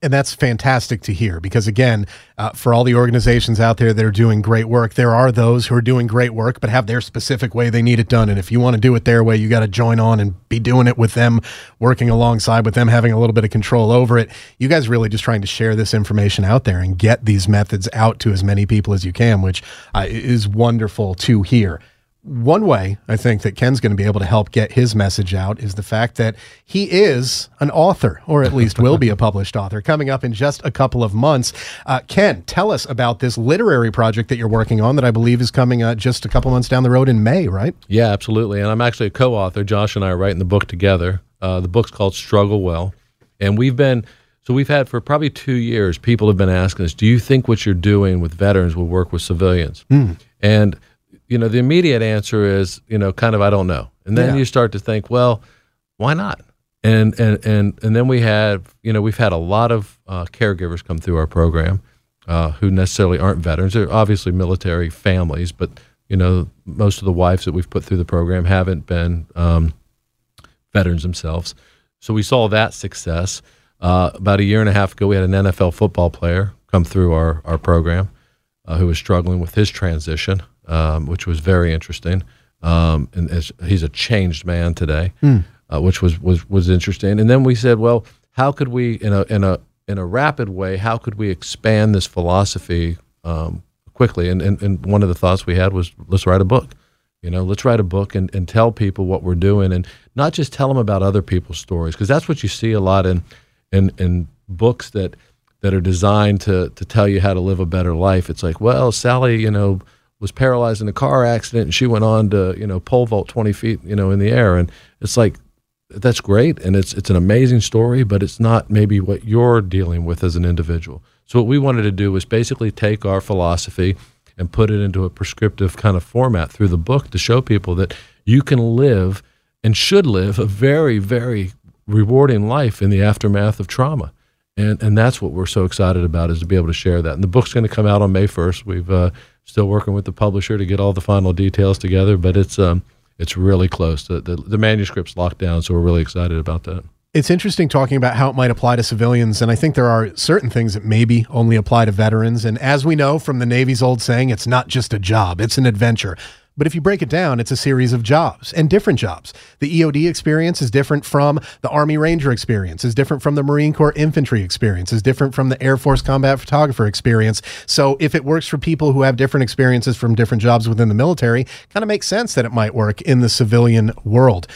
And that's fantastic to hear because, again, uh, for all the organizations out there that are doing great work, there are those who are doing great work but have their specific way they need it done. And if you want to do it their way, you got to join on and be doing it with them, working alongside with them, having a little bit of control over it. You guys really just trying to share this information out there and get these methods out to as many people as you can, which uh, is wonderful to hear one way I think that Ken's going to be able to help get his message out is the fact that he is an author, or at least will be a published author, coming up in just a couple of months. Uh, Ken, tell us about this literary project that you're working on that I believe is coming uh, just a couple months down the road in May, right? Yeah, absolutely. And I'm actually a co author. Josh and I are writing the book together. Uh, the book's called Struggle Well. And we've been. So we've had for probably two years, people have been asking us, "Do you think what you're doing with veterans will work with civilians?" Mm. And you know, the immediate answer is, you know, kind of I don't know. And then Yeah. you start to think, well, why not? And and and and then we have, you know, we've had a lot of uh, caregivers come through our program uh, who necessarily aren't veterans. They're obviously military families, but you know, most of the wives that we've put through the program haven't been um, veterans themselves. So we saw that success. Uh, about a year and a half ago, we had an NFL football player come through our, our program uh, who was struggling with his transition, um, which was very interesting. Um, and as, he's a changed man today, Hmm. uh, which was, was was interesting. And then we said, well, how could we, in a in a in a rapid way, how could we expand this philosophy um, quickly? And, and and one of the thoughts we had was, let's write a book. You know, let's write a book and, and tell people what we're doing, and not just tell them about other people's stories, because that's what you see a lot in in in books that that are designed to to tell you how to live a better life. It's like, well, Sally, you know, was paralyzed in a car accident, and she went on to you know pole vault twenty feet, you know, in the air, and it's like that's great, and it's it's an amazing story, but it's not maybe what you're dealing with as an individual. So what we wanted to do was basically take our philosophy and put it into a prescriptive kind of format through the book to show people that you can live and should live a very very rewarding life in the aftermath of trauma and and that's what we're so excited about is to be able to share that. And the book's going to come out on May first. We've uh, still working with the publisher to get all the final details together, but it's um it's really close. The, the the manuscript's locked down, so we're really excited about that. It's interesting talking about how it might apply to civilians, and I think there are certain things that maybe only apply to veterans. And as we know from the Navy's old saying, it's not just a job, it's an adventure. But if you break it down, it's a series of jobs and different jobs. The EOD experience is different from the Army Ranger experience, is different from the Marine Corps infantry experience, is different from the Air Force combat photographer experience. So if it works for people who have different experiences from different jobs within the military, kind of makes sense that it might work in the civilian world.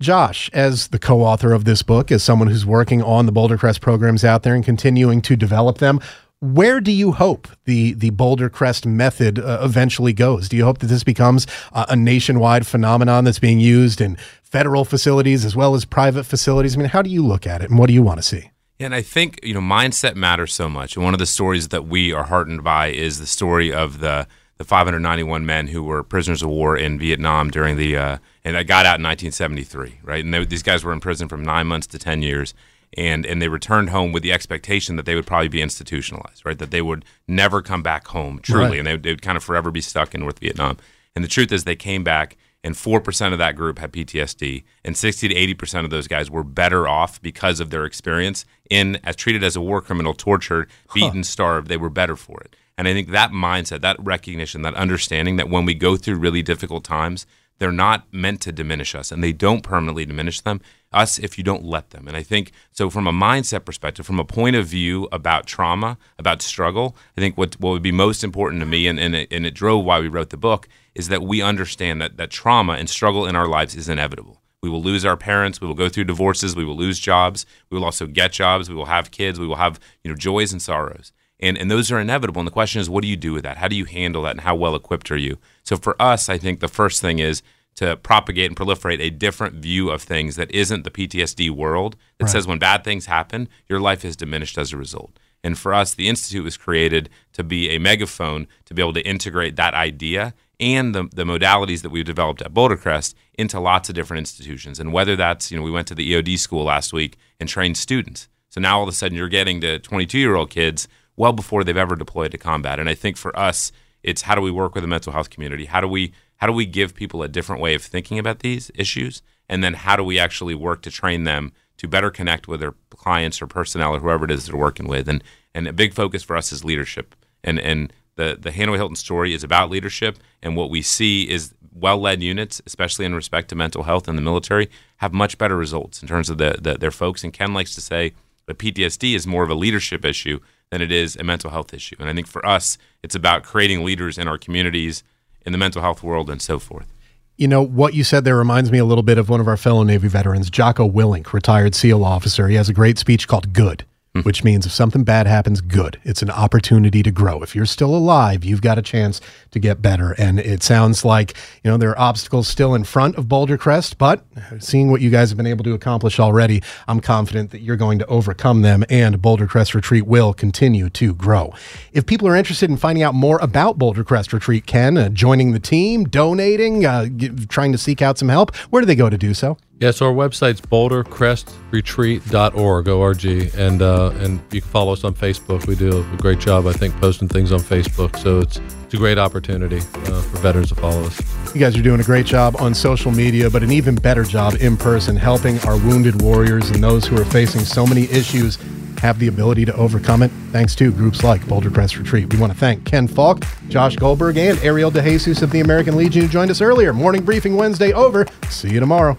Josh, as the co author of this book, as someone who's working on the Boulder Crest programs out there and continuing to develop them, where do you hope the, the Boulder Crest method uh, eventually goes? Do you hope that this becomes uh, a nationwide phenomenon that's being used in federal facilities as well as private facilities? I mean, how do you look at it and what do you want to see? And I think you know mindset matters so much. And one of the stories that we are heartened by is the story of the the 591 men who were prisoners of war in Vietnam during the uh, and that got out in 1973, right? And they, these guys were in prison from nine months to 10 years, and and they returned home with the expectation that they would probably be institutionalized, right? That they would never come back home truly, Right. and they would, they would kind of forever be stuck in North Vietnam. And the truth is, they came back, and four percent of that group had PTSD, and sixty to eighty percent of those guys were better off because of their experience in as treated as a war criminal, tortured, beaten, starved. They were better for it. And I think that mindset, that recognition, that understanding that when we go through really difficult times, they're not meant to diminish us and they don't permanently diminish them us if you don't let them. And i think so from a mindset perspective from a point of view about trauma about struggle i think what, what would be most important to me and, and, it, and it drove why we wrote the book is that we understand that, that trauma and struggle in our lives is inevitable. We will lose our parents we will go through divorces we will lose jobs we will also get jobs we will have kids we will have you know joys and sorrows and and those are inevitable. And the question is, what do you do with that? How do you handle that? And how well equipped are you? So for us, I think the first thing is to propagate and proliferate a different view of things that isn't the PTSD world that Right. says when bad things happen, your life is diminished as a result. And for us, the institute was created to be a megaphone to be able to integrate that idea and the, the modalities that we've developed at Boulder Crest into lots of different institutions. And whether that's, you know, we went to the EOD school last week and trained students. So now all of a sudden you're getting to 22 year old kids well before they've ever deployed to combat. And I think for us, it's how do we work with the mental health community? How do we how do we give people a different way of thinking about these issues? And then how do we actually work to train them to better connect with their clients or personnel or whoever it is they're working with? And and a big focus for us is leadership. And and the the Hanoi Hilton story is about leadership. And what we see is well led units, especially in respect to mental health in the military, have much better results in terms of the, the their folks. And Ken likes to say that PTSD is more of a leadership issue than it is a mental health issue. And I think for us, it's about creating leaders in our communities, in the mental health world, and so forth. You know, what you said there reminds me a little bit of one of our fellow Navy veterans, Jocko Willink, retired SEAL officer. He has a great speech called Good, which means if something bad happens, good. It's an opportunity to grow. If you're still alive, you've got a chance to get better. And it sounds like, you know, there are obstacles still in front of Boulder Crest, but seeing what you guys have been able to accomplish already, I'm confident that you're going to overcome them and Boulder Crest Retreat will continue to grow. If people are interested in finding out more about Boulder Crest Retreat, Ken, uh, joining the team, donating, uh, trying to seek out some help, where do they go to do so? Yeah, so our website's bouldercrestretreat.org, O-R-G, and uh, and you can follow us on Facebook. We do a great job, I think, posting things on Facebook. So it's it's a great opportunity uh, for veterans to follow us. You guys are doing a great job on social media, but an even better job in person, helping our wounded warriors and those who are facing so many issues have the ability to overcome it thanks to groups like Boulder Crest Retreat. We want to thank Ken Falke, Josh Goldberg, and Ariel DeJesus of the American Legion who joined us earlier. Morning briefing Wednesday over. See you tomorrow.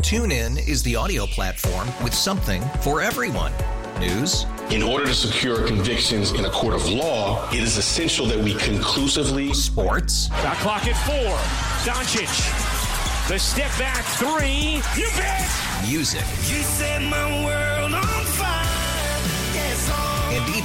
TuneIn is the audio platform with something for everyone. News, In order to secure convictions in a court of law, it is essential that we conclusively sports, Shot clock at four. Doncic. The step back three. You bet. music, You set my world